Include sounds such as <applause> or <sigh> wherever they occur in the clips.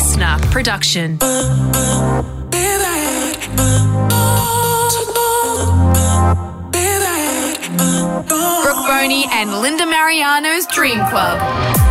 listener production. Brooke Boney and Linda Mariano's Dream Club.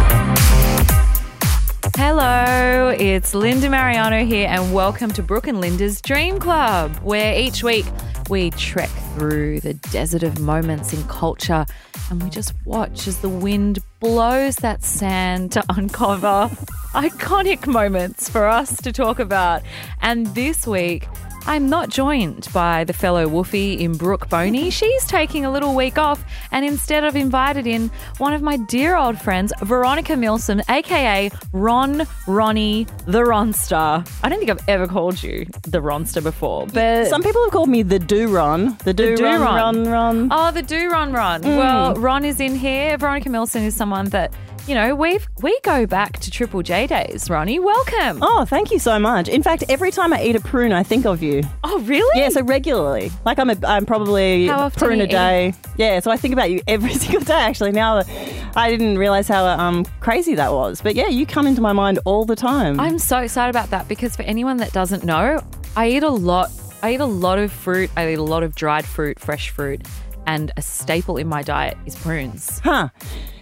Hello, it's Linda Mariano here, and welcome to Brooke and Linda's Dream Club, where each week we trek through the desert of moments in culture and we just watch as the wind blows that sand to uncover <laughs> iconic moments for us to talk about. And this week, I'm not joined by the fellow woofie in Brooke Boney. <laughs> She's taking a little week off, and instead I've invited in one of my dear old friends, Veronica Milsom, aka Ron Ronnie the Ronster. I don't think I've ever called you the Ronster before, but Some people have called me the do Ron. The do do-ron. Ron, Ron, Ron. Oh, the do Ron Ron. Well, mm. Ron is in here. Veronica Milsom is someone that you know we've we go back to Triple J days. Ronnie, welcome. Oh, thank you so much. In fact, every time I eat a prune, I think of you. Oh, really? Yeah, so regularly. Like I'm a, I'm probably How a often prune a day. Yeah, so I think about you every <laughs> single day. Actually, now I didn't realize how um crazy that was. But yeah, you come into my mind all the time. I'm so excited about that because for anyone that doesn't know, I eat a lot. I eat a lot of fruit. I eat a lot of dried fruit, fresh fruit, and a staple in my diet is prunes. Huh.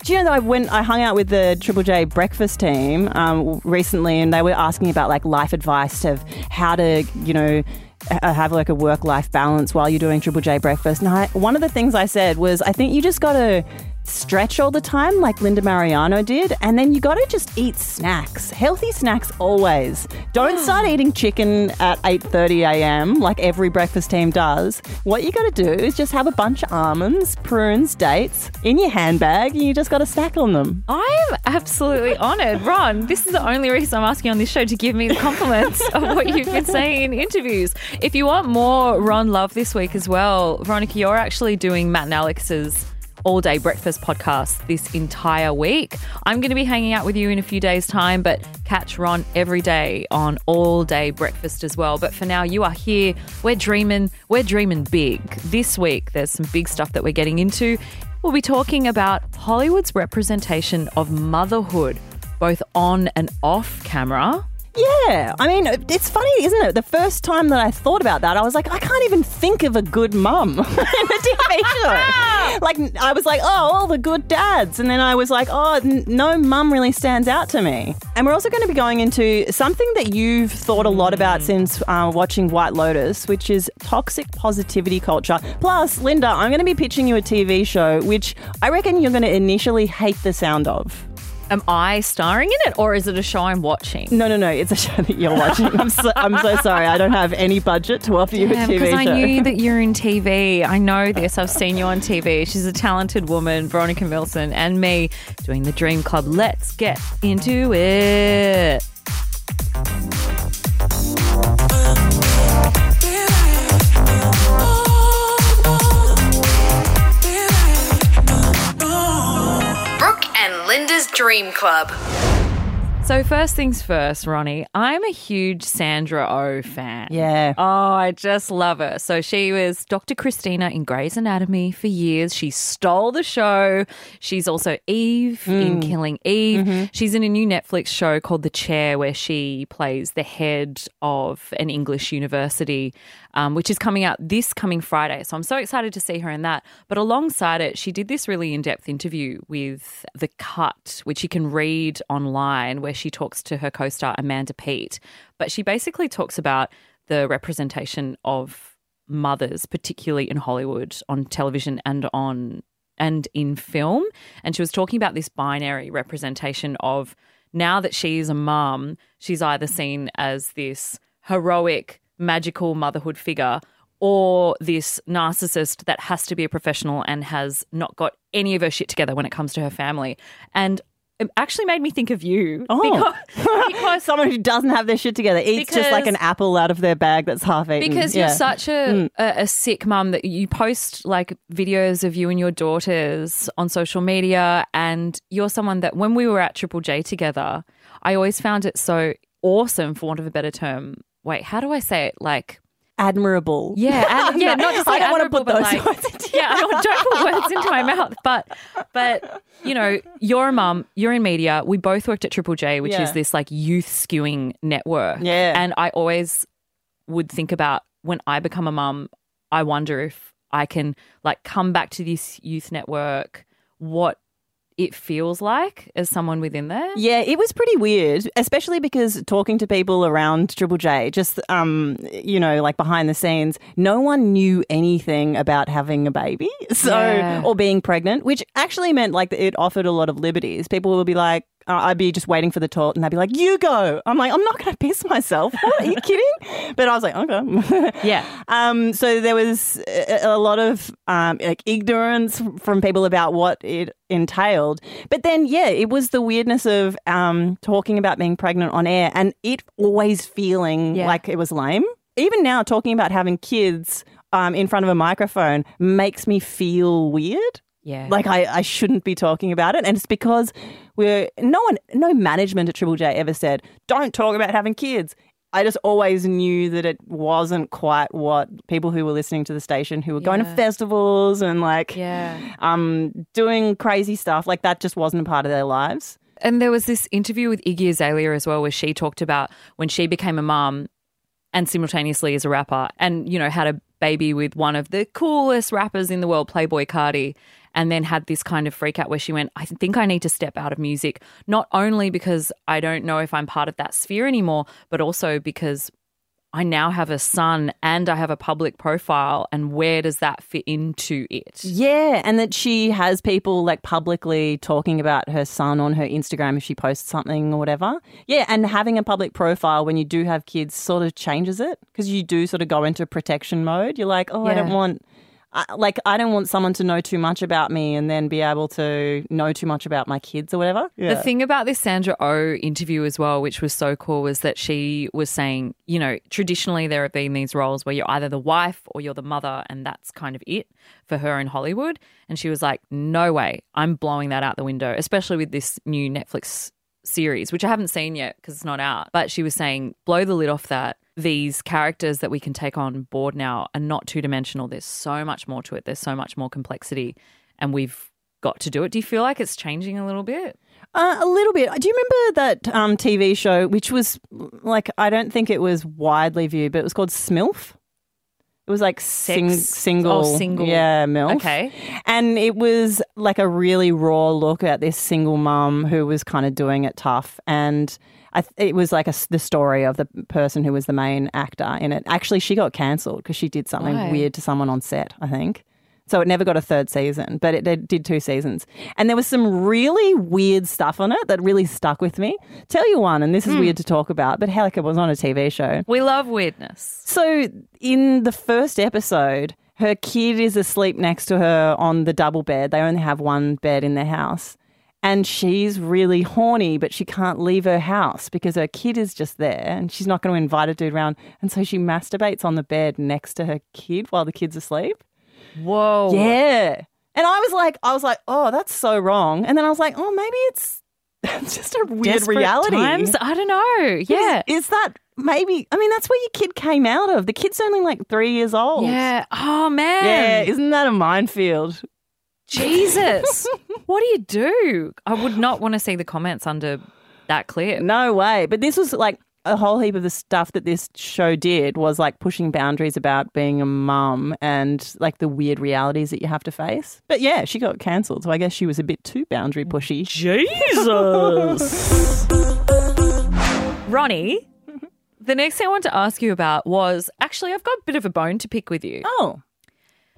Do you know that I went, I hung out with the Triple J breakfast team um, recently, and they were asking about like life advice of how to, you know, h- have like a work life balance while you're doing Triple J breakfast. And I, one of the things I said was, I think you just got to stretch all the time, like Linda Mariano did, and then you got to just eat snacks, healthy snacks always. Don't start <sighs> eating chicken at 8:30 a.m. like every breakfast team does. What you got to do is just have a bunch of almonds, prunes, dates in your handbag, and you just got to snack on them. I'm absolutely <laughs> honoured. Ron, this is the only reason I'm asking on this show to give me the compliments of what you've been saying in interviews. If you want more Ron Love this week as well, Veronica, you're actually doing Matt and Alex's all day breakfast podcast this entire week. I'm going to be hanging out with you in a few days' time, but catch Ron every day on all day breakfast as well. But for now, you are here. We're dreaming, we're dreaming big. This week, there's some big stuff that we're getting into. We'll be talking about Hollywood's representation of motherhood, both on and off camera. Yeah, I mean, it's funny, isn't it? The first time that I thought about that, I was like, I can't even think of a good mum <laughs> in a TV show. <laughs> like, I was like, oh, all the good dads. And then I was like, oh, n- no mum really stands out to me. And we're also going to be going into something that you've thought a lot about since uh, watching White Lotus, which is toxic positivity culture. Plus, Linda, I'm going to be pitching you a TV show, which I reckon you're going to initially hate the sound of. Am I starring in it or is it a show I'm watching? No, no, no. It's a show that you're watching. I'm so, I'm so sorry. I don't have any budget to offer you a TV because I show. knew that you're in <laughs> TV. I know this. I've seen you on TV. She's a talented woman, Veronica Milsom, and me doing the Dream Club. Let's get into it. Dream Club. So first things first, Ronnie. I'm a huge Sandra O fan. yeah. Oh, I just love her. So she was Dr. Cristina in Grey's Anatomy for years. She stole the show. She's also Eve in hmm. Killing Eve. Mm-hmm. She's in a new Netflix show called The Chair, where she plays the head of an English university, um, which is coming out this coming Friday. So I'm so excited to see her in that. But alongside it, she did this really in depth interview with The Cut, which you can read online, where she talks to her co star Amanda Peet. But she basically talks about the representation of mothers, particularly in Hollywood, on television and on and in film. And she was talking about this binary representation of now that she's a mum, she's either seen as this heroic, magical motherhood figure or this narcissist that has to be a professional and has not got any of her shit together when it comes to her family. And it actually made me think of you. Oh. because, <laughs> because Someone who doesn't have their shit together eats just like an apple out of their bag that's half eaten. because Yeah. you're such a, mm. a, a sick mum that you post like videos of you and your daughters on social media and you're someone that when we were at triple j together i always found it so awesome for want of a better term wait how do i say it like admirable. Yeah, <laughs> and, yeah, not just like I don't want to admirable, put but those like, words into yeah, I don't, don't put words into my mouth, but but you know, you're a mum, you're in media. We both worked at Triple J, which Yeah. is this like youth skewing network. Yeah. and I always would think about when I become a mum. I wonder if I can like come back to this youth network, what it feels like as someone within there. Yeah, it was pretty weird, especially because talking to people around Triple J, just um, you know, like behind the scenes, no one knew anything about having a baby, <laughs> so Yeah. or being pregnant, which actually meant like it offered a lot of liberties. People would be like. Uh, I'd be just waiting for the talk, and they'd be like, "You go." I'm like, "I'm not going to piss myself." What, are you <laughs> kidding? But I was like, "Okay." Yeah. <laughs> Um, so there was a, a lot of um, like ignorance from people about what it entailed. But then, yeah, it was the weirdness of um, talking about being pregnant on air and it always feeling Yeah. like it was lame. Even now, talking about having kids um, in front of a microphone makes me feel weird. Yeah. Like I, I shouldn't be talking about it, and it's because we're no one, no management at Triple J ever said don't talk about having kids. I just always knew that it wasn't quite what people who were listening to the station, who were going to festivals and like yeah. um doing crazy stuff, like that just wasn't a part of their lives. And there was this interview with Iggy Azalea as well, where she talked about when she became a mum and simultaneously as a rapper, and you know had a baby with one of the coolest rappers in the world, Playboi Carti, and then had this kind of freak out where she went, "I think I need to step out of music, not only because I don't know if I'm part of that sphere anymore, but also because." I now have a son and I have a public profile, and where does that fit into it? Yeah, and that she has people like publicly talking about her son on her Instagram if she posts something or whatever. Yeah, and having a public profile when you do have kids sort of changes it because you do sort of go into protection mode. You're like, oh, I don't want. I, like I don't want someone to know too much about me and then be able to know too much about my kids or whatever. The thing about this Sandra O interview as well, which was so cool, was that she was saying, you know, traditionally there have been these roles where you're either the wife or you're the mother, and that's kind of it for her in Hollywood. And she was like, no way, I'm blowing that out the window, especially with this new Netflix series, which I haven't seen yet because it's not out. But she was saying, blow the lid off that. These characters that we can take on board now are not two dimensional. There's so much more to it. There's so much more complexity, and we've got to do it. Do you feel like it's changing a little bit? Uh, a little bit. Do you remember that um, TV show, which was like, I don't think it was widely viewed, but it was called Smilf? It was like sing- single. oh, single. Yeah, MILF. Okay. And it was like a really raw look at this single mum who was kind of doing it tough. And it was like a the story of the person who was the main actor in it. Actually, she got cancelled because she did something Why? weird to someone on set, I think. So it never got a third season, but it, it did two seasons. And there was some really weird stuff on it that really stuck with me. Tell you one, and this is Hmm. weird to talk about, but it was on a TV show. We love weirdness. So in the first episode, her kid is asleep next to her on the double bed. They only have one bed in their house. And she's really horny, but she can't leave her house because her kid is just there and she's not going to invite a dude around. And so she masturbates on the bed next to her kid while the kid's asleep. Whoa. Yeah. And I was like, I was like, oh, that's so wrong. And then I was like, oh, maybe it's, it's <laughs> just a weird Desperate reality. Times? I don't know. Yeah. Is, is that maybe? I mean, that's where your kid came out of. The kid's only like three years old. Yeah. Oh man. Yeah, isn't that a minefield? Jesus. <laughs> what do you do? I would not want to see the comments under that clip. No way. But this was like a whole heap of the stuff that this show did was like pushing boundaries about being a mum and like the weird realities that you have to face. But yeah, she got cancelled. So I guess she was a bit too boundary pushy. Jesus. <laughs> Ronnie, mm-hmm. the next thing I want to ask you about was actually I've got a bit of a bone to pick with you. Oh.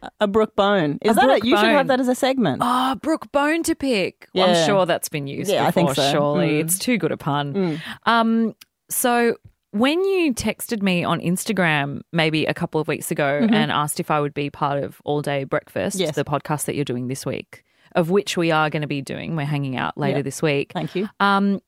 A- A Brook Bone. Is A that Brooke it? You should have that as a segment. Oh, Brooke Bone to pick. Yeah. I'm sure that's been used Yeah, I before, think so. surely. Mm. It's too good a pun. Um, so when you texted me on Instagram maybe a couple of weeks ago and asked if I would be part of All Day Breakfast, Mm-hmm. Yes. the podcast that you're doing this week, of which we are going to be doing, we're hanging out later this week. Thank you. Um,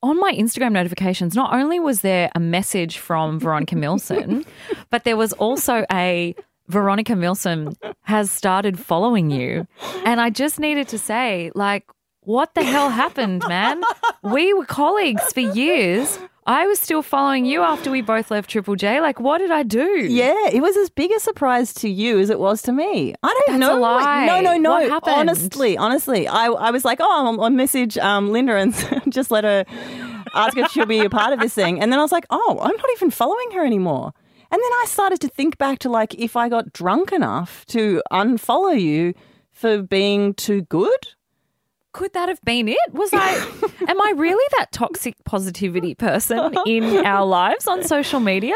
on my Instagram notifications, not only was there a message from Veronica Milsom, <laughs> but there was also a Veronica Milsom has started following you. <laughs> And I just needed to say, like, what the hell happened, man? We were colleagues for years. I was still following you after we both left Triple J. Like, what did I do? Yeah, it was as big a surprise to you as it was to me. I don't That's know. a lie. No, no, no. What happened? Honestly, honestly, I, I was like, oh, I'll, I'll message um, Linda and <laughs> just let her ask if she'll be a part of this thing. And then I was like, oh, I'm not even following her anymore. And then I started to think back to like if I got drunk enough to unfollow you for being too good. Could that have been it? Was I, am I really that toxic positivity person <laughs> in our lives on social media?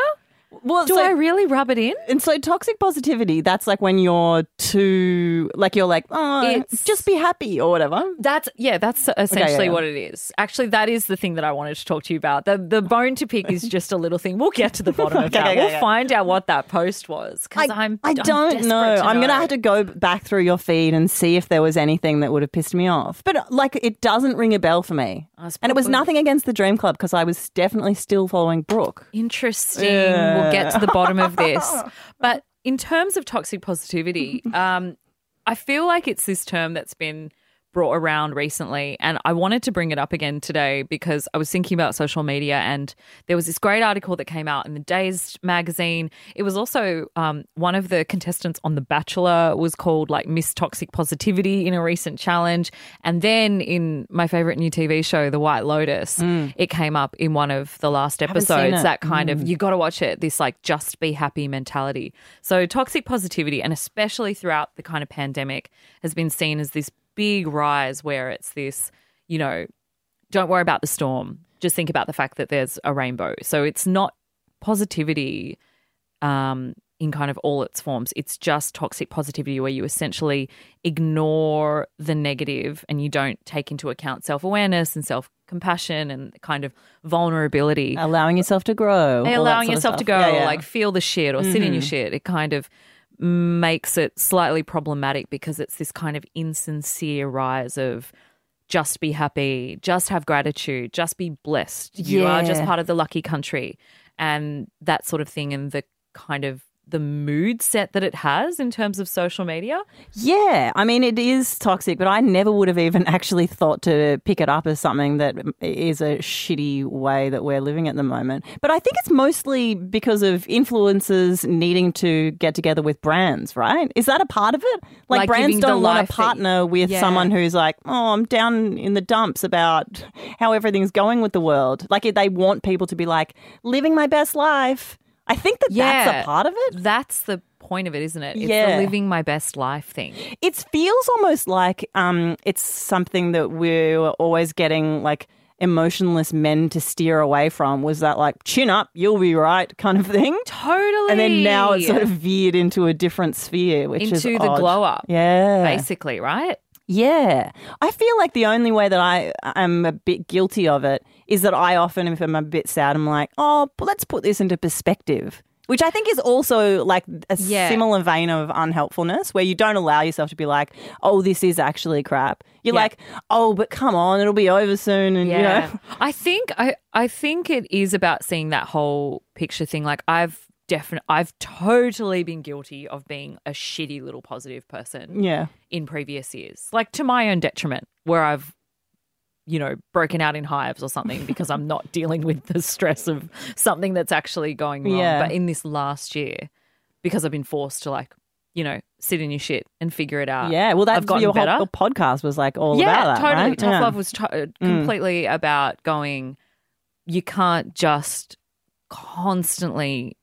Well, Do so- I really rub it in? And so toxic positivity, that's like when you're too, like you're like, oh, It's- just be happy or whatever. That's yeah, that's essentially yeah. what it is. Actually, that is the thing that I wanted to talk to you about. The the bone to pick is just a little thing. We'll get to the bottom of <laughs> Okay, that. okay, we'll okay. find out what that post was I, I'm I don't desperate know. to I'm going to have to go back through your feed and see if there was anything that would have pissed me off. But uh, like, it doesn't ring a bell for me. And it was nothing against the Dream Club because I was definitely still following Brooke. Interesting. Yeah. We'll get to the bottom of this. <laughs> But in terms of toxic positivity, um, I feel like it's this term that's been brought around recently. And I wanted to bring it up again today because I was thinking about social media and there was this great article that came out in the Days magazine. It was also um, one of the contestants on The Bachelor was called like Miss Toxic Positivity in a recent challenge. And then in my favorite new TV show, The White Lotus, it came up in one of the last episodes. That kind of, you got to watch it, this like just be happy mentality. So, toxic positivity, and especially throughout the kind of pandemic, has been seen as this big rise where it's this, you know, don't worry about the storm. Just think about the fact that there's a rainbow. So, it's not positivity um, in kind of all its forms. It's just toxic positivity where you essentially ignore the negative and you don't take into account self awareness and self compassion and kind of vulnerability. Allowing yourself to grow. allowing yourself to go, Yeah, yeah. like feel the shit or sit in your shit. It kind of makes it slightly problematic because it's this kind of insincere rise of just be happy, just have gratitude, just be blessed. You are just part of the lucky country and that sort of thing and the kind of the mood set that it has in terms of social media. Yeah, I mean, it is toxic, but I never would have even actually thought to pick it up as something that is a shitty way that we're living at the moment. But I think it's mostly because of influencers needing to get together with brands, right? Is that a part of it? Like, Like brands don't want to that partner with Yeah. someone who's like, oh, I'm down in the dumps about how everything's going with the world. Like, they want people to be like, living my best life. I think that that's a part of it. That's the point of it, isn't it? It's Yeah. the living my best life thing. It feels almost like um, it's something that we were always getting like emotionless men to steer away from. Was that like chin up, you'll be right kind of thing? Totally. And then now it's sort of veered into a different sphere, which is into the odd. glow up, Yeah, basically, right? yeah. I feel like the only way that I am a bit guilty of it is that I often, if I'm a bit sad, I'm like, oh, but let's put this into perspective. Which I think is also like a Yeah. similar vein of unhelpfulness where you don't allow yourself to be like, oh, this is actually crap. You're Yeah. like, oh, but come on, it'll be over soon. And, you know, <laughs> I think I I think it is about seeing that whole picture thing. Like I've definitely I've totally been guilty of being a shitty little positive person yeah. in previous years. Like to my own detriment, where I've you know, broken out in hives or something because I'm not <laughs> dealing with the stress of something that's actually going wrong. Yeah. But in this last year, because I've been forced to like, you know, sit in your shit and figure it out. Yeah. Well, that's your better. whole podcast was like all yeah, about that. totally. right? Tough Yeah. Mm. love was to- completely about going. You can't just constantly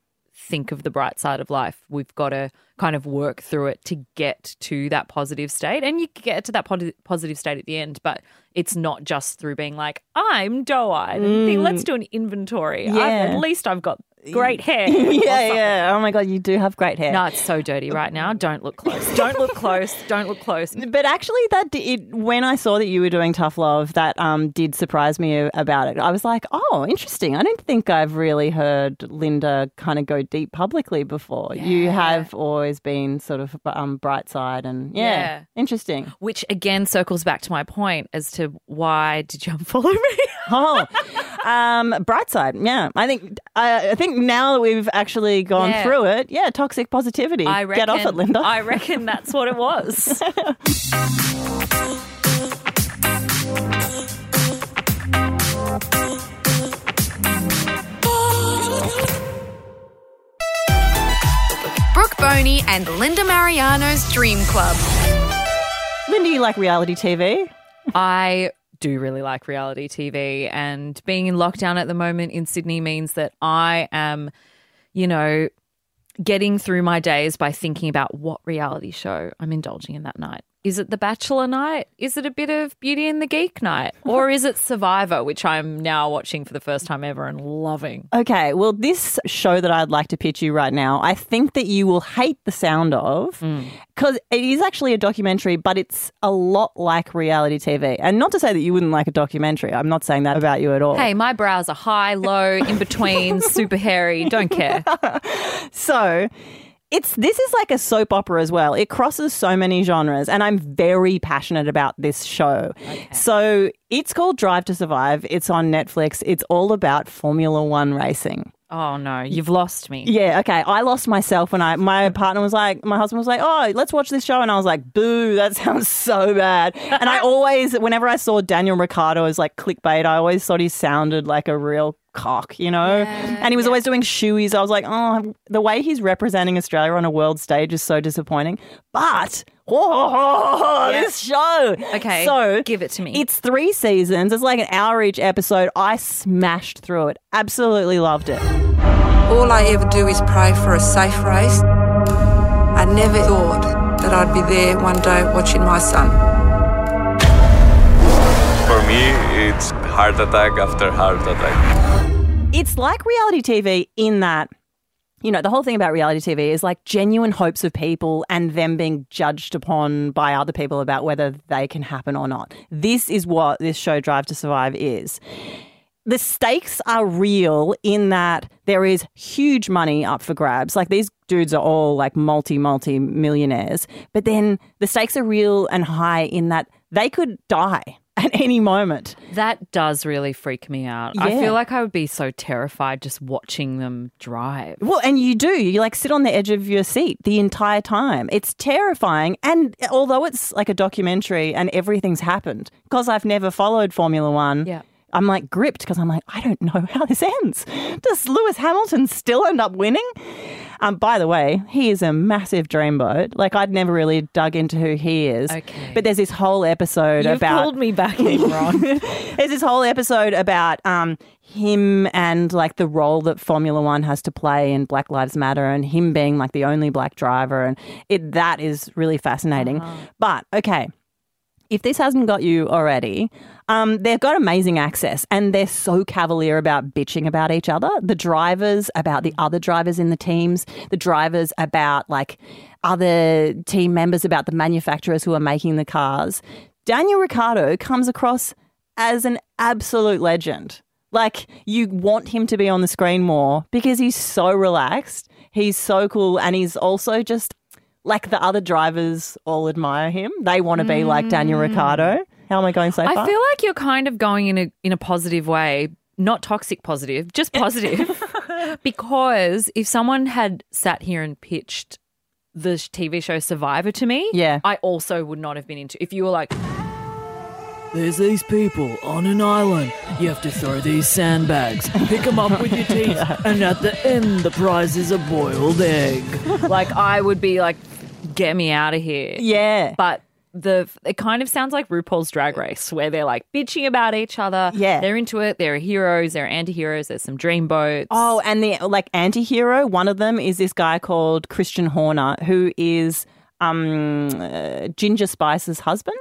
think of the bright side of life. We've got to kind of work through it to get to that positive state, and you get to that pos- positive state at the end. But it's not just through being like, "I'm doe-eyed." and think, Let's do an inventory. I've- Mm. Yeah. at least I've got great hair. <laughs> yeah, yeah. Oh my God, you do have great hair. No, it's so dirty right now. Don't look close. Don't look close. Don't look close. <laughs> But actually, that when I saw that you were doing tough love, that um, did surprise me about it. I was like, oh, interesting. I don't think I've really heard Linda kind of go deep publicly before. You have always been sort of um, bright side, and yeah, Yeah. interesting. Which again circles back to my point as to why did you unfollow me? <laughs> Oh, um, bright side. Yeah, I think I, I think think now that we've actually gone Yeah. through it, yeah, toxic positivity. I reckon, Get off it, Linda. I reckon that's what it was. Brooke Boney and Linda Mariano's Dream Club. Linda, you like reality TV? I do really like reality TV, and being in lockdown at the moment in Sydney means that I am, you know, getting through my days by thinking about what reality show I'm indulging in that night. Is it The Bachelor night? Is it a bit of Beauty and the Geek night? Or is it Survivor, which I'm now watching for the first time ever and loving? Okay, well, this show that I'd like to pitch you right now, I think that you will hate the sound of mm. because it is actually a documentary, but it's a lot like reality TV. And not to say that you wouldn't like a documentary, I'm not saying that about you at all. Hey, my brows are high, low, in between, <laughs> super hairy, don't care. <laughs> So it's this is like a soap opera as well. It crosses so many genres, and I'm very passionate about this show. So it's called Drive to Survive. It's on Netflix. It's all about Formula One racing. Oh no, you've lost me. Yeah, okay. I lost myself when I my partner was like, my husband was like, "Oh, let's watch this show," and I was like, "Boo, that <laughs> sounds so bad." And I <laughs> always, whenever I saw Daniel Ricciardo as like clickbait, I always thought he sounded like a real cock, you know. and he was always doing shoeies. I was like, "Oh, the way he's representing Australia on a world stage is so disappointing." But <laughs> oh, this show, Okay, so give it to me. It's three seasons. It's like an hour each episode. I smashed through it. Absolutely loved it. All I ever do is pray for a safe race. I never thought that I'd be there one day watching my son. For me, it's heart attack after heart attack. It's like reality TV in that, you know, the whole thing about reality TV is like genuine hopes of people and them being judged upon by other people about whether they can happen or not. This is what this show Drive to Survive is. The stakes are real in that there is huge money up for grabs. Like these dudes are all like multi, multi millionaires. But then the stakes are real and high in that they could die at any moment. That does really freak me out. I feel like I would be so terrified just watching them drive. Well, and you do. You like sit on the edge of your seat the entire time. It's terrifying. And although it's like a documentary and everything's happened, because I've never followed Formula One, Yeah. I'm like gripped because I'm like, I don't know how this ends. Does Lewis Hamilton still end up winning? Um, by the way, he is a massive dreamboat. Like I'd never really dug into who he is. Okay. But there's this whole episode You've about pulled me back <laughs> in, Ron. there's this whole episode about um, him and like the role that Formula One has to play in Black Lives Matter, and him being like the only black driver, and it that is really fascinating. But okay, if this hasn't got you already, um, they've got amazing access and they're so cavalier about bitching about each other. The drivers about the other drivers in the teams, the drivers about like other team members, about the manufacturers who are making the cars. Daniel Ricciardo comes across as an absolute legend. Like you want him to be on the screen more because he's so relaxed. He's so cool and he's also just like the other drivers all admire him. They want to be like Daniel Ricciardo. How am I going so far? I feel like you're kind of going in a in a positive way, not toxic positive, just positive. <laughs> <laughs> because if someone had sat here and pitched the TV show Survivor to me, Yeah. I also would not have been into. If you were like, There's these people on an island. You have to throw these sandbags, pick them up with your <laughs> teeth, and at the end, the prize is a boiled egg. like I would be like, get me out of here. yeah. But the it kind of sounds like RuPaul's Drag Race, where they're like bitching about each other. Yeah. they're into it. They're heroes. They're anti-heroes. There's some dreamboats. Oh, and the like anti-hero, one of them is this guy called Christian Horner who is um uh, Ginger Spice's husband.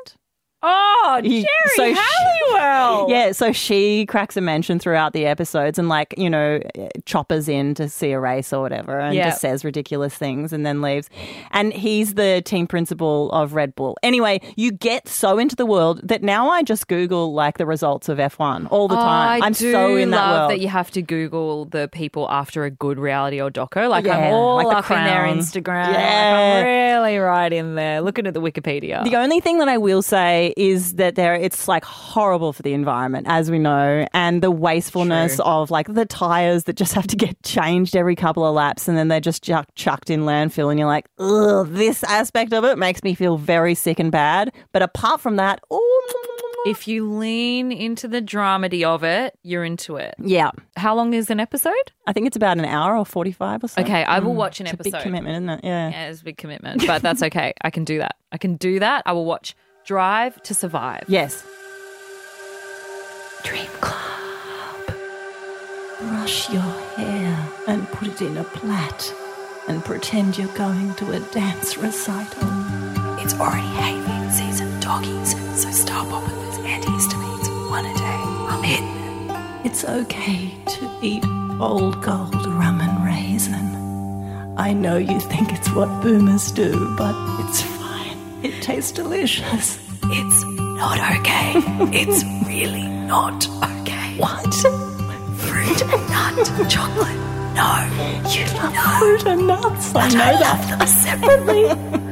Oh, Geri so she- Halliwell. <laughs> Yeah, so she cracks a mention throughout the episodes and like, you know, choppers in to see a race or whatever and Yeah. just says ridiculous things and then leaves. And he's the team principal of Red Bull. Anyway, you get so into the world that now I just Google like the results of F1 all the time. I I'm do so in that world. that you have to Google the people after a good reality or doco. Like Yeah, I'm all like The in their Instagram. Yeah. Like I'm really right in there, looking at the Wikipedia. The only thing that I will say is that there it's like horrible for the environment, as we know, and the wastefulness True. of like the tires that just have to get changed every couple of laps and then they're just chuck, chucked in landfill, and you're like, ugh, this aspect of it makes me feel very sick and bad. But apart from that, oh, If you lean into the dramedy of it, you're into it. Yeah. How long is an episode? I think it's about an hour or 45 or so. Okay, I will mm. watch an It's a episode. big commitment, isn't it? Yeah. Yeah, it's a big commitment, but that's okay. I can do that. I can do that. I will watch Drive to Survive. Yes. Dream Club. Brush your hair and put it in a plait and pretend you're going to a dance recital. It's already hay season, doggies, so start popping those antihistamines one a day. I'm in. It's okay to eat old gold rum and raisin. I know you think it's what boomers do, but it's fine. It tastes delicious. It's not okay. it's really not okay. What? Fruit and nut chocolate. No. You love fruit and nuts. I know I that. love them separately. <laughs>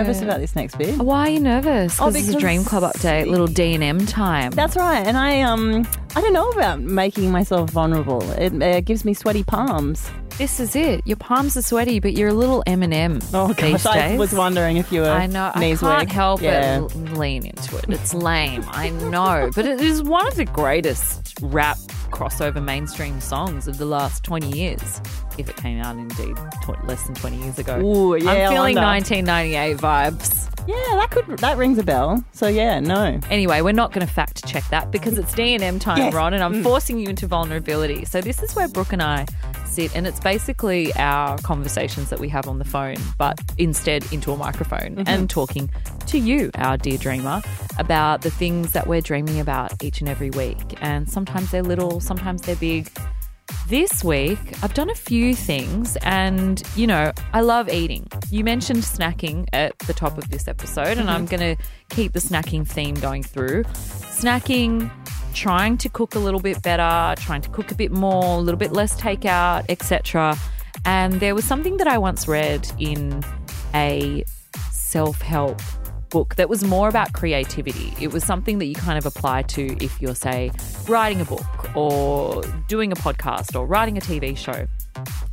nervous about this next bit. Why are you nervous? Oh, Because it's a Dream Club update, little D and M time. That's right. And I um I don't know about making myself vulnerable. It uh, gives me sweaty palms. This is it. Your palms are sweaty, but you're a little Eminem. Oh these gosh, I days. was wondering if you were I know. I knees can't weak. help yeah. but l- lean into it. It's lame. I know, but it is one of the greatest rap crossover mainstream songs of the last twenty years. If it came out indeed tw- less than twenty years ago. Ooh, yeah, I I'm feeling wonder. 1998 vibes. Yeah, that could that rings a bell. So yeah, no. Anyway, we're not going to fact check that because it's D and M time, Yes. Mm. Ron, and I'm forcing you into vulnerability. So this is where Brooke and I sit, and it's basically our conversations that we have on the phone, but instead into a microphone Mm-hmm. and talking to you, our dear dreamer, about the things that we're dreaming about each and every week. And sometimes they're little, sometimes they're big. This week, I've done a few things, and you know, I love eating. You mentioned snacking at the top of this episode, and I'm going to keep the snacking theme going through. Snacking, trying to cook a little bit better, trying to cook a bit more, a little bit less takeout, etc. And there was something that I once read in a self help book that was more about creativity. It was something that you kind of apply to if you're, say, writing a book or doing a podcast or writing a TV show.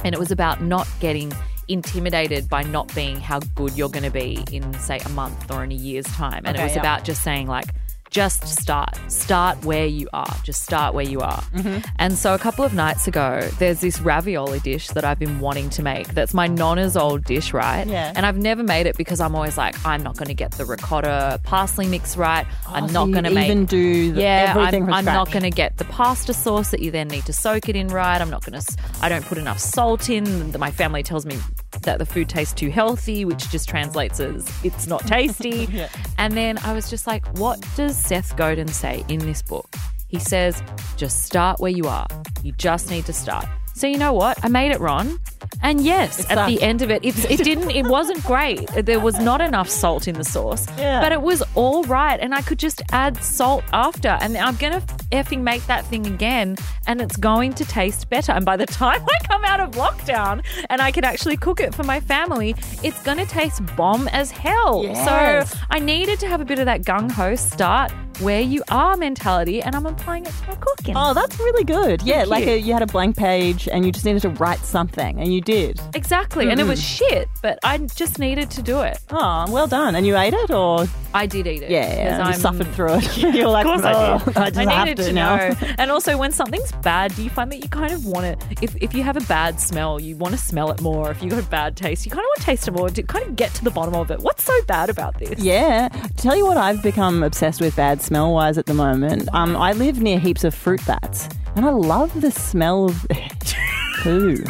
And it was about not getting intimidated by not being how good you're going to be in, say, a month or in a year's time. And it was yeah. about just saying, like, just start. Start where you are. Just start where you are. Mm-hmm. And so a couple of nights ago, there's this ravioli dish that I've been wanting to make. That's my nonna's old dish, right? Yeah. And I've never made it because I'm always like, I'm not going to get the ricotta parsley mix right. I'm Oh, so not going to make even do the, yeah, everything I'm, I'm not going to get the pasta sauce that you then need to soak it in right. I'm not going to. I don't put enough salt in. My family tells me that the food tastes too healthy, which just translates as it's not <laughs> tasty. And then I was just like, what does Seth Godin say in this book? He says, just start where you are. You just need to start. So you know what? I made it, Ron. And yes, at the end of it, it's, it didn't. It wasn't great. There was not enough salt in the sauce, Yeah. but it was all right, and I could just add salt after. And I'm gonna effing make that thing again, and it's going to taste better. And by the <laughs> time I come out of lockdown and I can actually cook it for my family, it's gonna taste bomb as hell. Yes. So I needed to have a bit of that gung ho start where you are mentality, and I'm applying it to my cooking. Oh, that's really good. Yeah, Thank like you. a, you had a blank page and you just needed to write something, and you did. Exactly, and it was shit, but I just needed to do it. Oh, well done. And you ate it, or I did eat it. yeah, yeah, you I'm- suffered through it. <laughs> You're like, Of course I "Oh, did. I just I have needed to, to know. And also, when something's bad, do you find that you kind of want to? If if you have a bad smell, you want to smell it more. If you got a bad taste, you kind of want to taste it more. To kind of get to the bottom of it. What's so bad about this? Yeah. Tell you what, I've become obsessed with bad smell wise at the moment. Um, I live near heaps of fruit bats, and I love the smell of <laughs> poo. <laughs>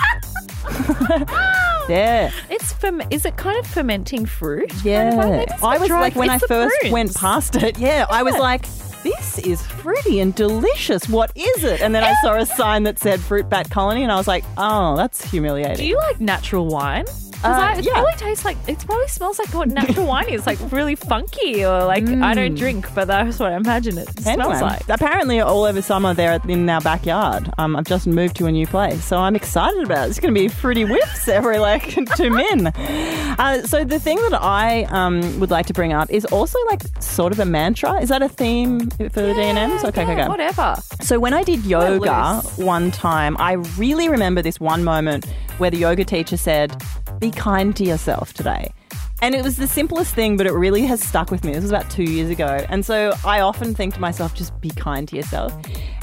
yeah, It's ferm- Is it kind of fermenting fruit? Kind of yeah. maybe it's I was like, when I first prunes. went past it, yeah, I was like, this is fruity and delicious. What is it? And then I saw a sign that said fruit bat colony, and I was like, oh, that's humiliating. Do you like natural wine? Uh, it yeah. probably tastes like it probably smells like what natural <laughs> wine is, like really funky or like I don't drink, but that's what I imagine it smells like. apparently, all over summer there in our backyard. Um, I've just moved to a new place, so I'm excited about it. It's going to be fruity whiffs every like <laughs> two min. Uh, so the thing that I um, would like to bring up is also like sort of a mantra. Is that a theme for the DNMs? Okay, okay, Yeah, okay. Whatever. So when I did yoga one time, I really remember this one moment where the yoga teacher said, "Be kind to yourself today." And it was the simplest thing, but it really has stuck with me. This was about two years ago. And so I often think to myself, just be kind to yourself.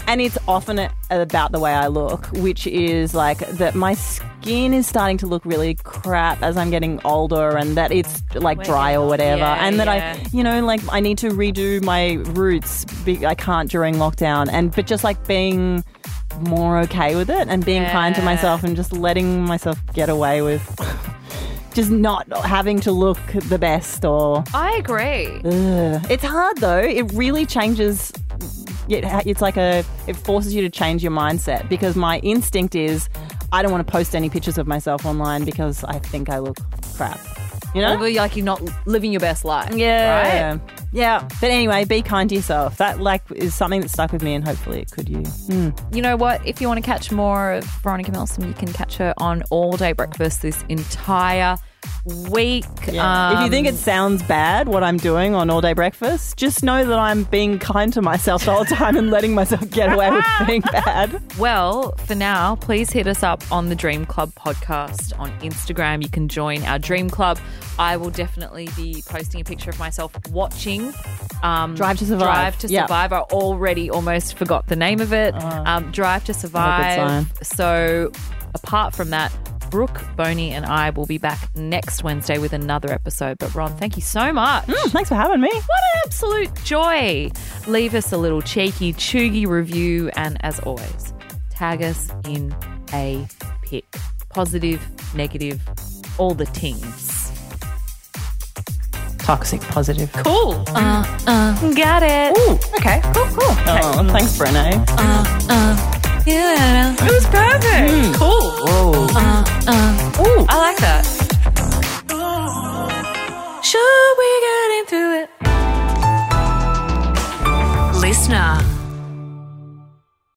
And it's often about the way I look, which is like that my skin is starting to look really crap as I'm getting older and that it's like dry or whatever. Yeah, and that yeah. I, you know, like I need to redo my roots. I can't during lockdown. And, but just like being more okay with it and being kind to myself and just letting myself get away with just not having to look the best or I agree. Ugh. it's hard though it really changes it, it's like a it forces you to change your mindset because my instinct is i don't want to post any pictures of myself online because i think i look crap you know Although, like you're not living your best life. yeah Right? yeah but anyway be kind to yourself that like is something that stuck with me and hopefully it could you hmm. You know what? If you want to catch more of Veronica Milsom, you can catch her on All Day Breakfast this entire week. Yeah. if you think Um, it sounds bad what I'm doing on all day breakfast, just know that I'm being kind to myself all the whole time and letting myself get away with <laughs> being bad. Well, for now, please hit us up on the Dream Club podcast on Instagram. You can join our Dream Club. I will definitely be posting a picture of myself watching um, Drive to Survive. Drive to Yeah. Survive. I already almost forgot the name of it. um, Drive to Survive. So, apart from that, Brooke, Boney, and I will be back next Wednesday with another episode. But Ron, thank you so much. Thanks for having me. What an absolute joy. Leave us a little cheeky, chuggy review. And as always, tag us in a pic. Positive, negative, all the tings. Toxic positive. Cool. Uh, uh, got it. Ooh, okay, cool, cool. Oh, thanks, Brene. Yeah. It was perfect. Mm. Cool. Whoa. Uh, uh. Ooh. I like that. Sure, we got into it. Listener.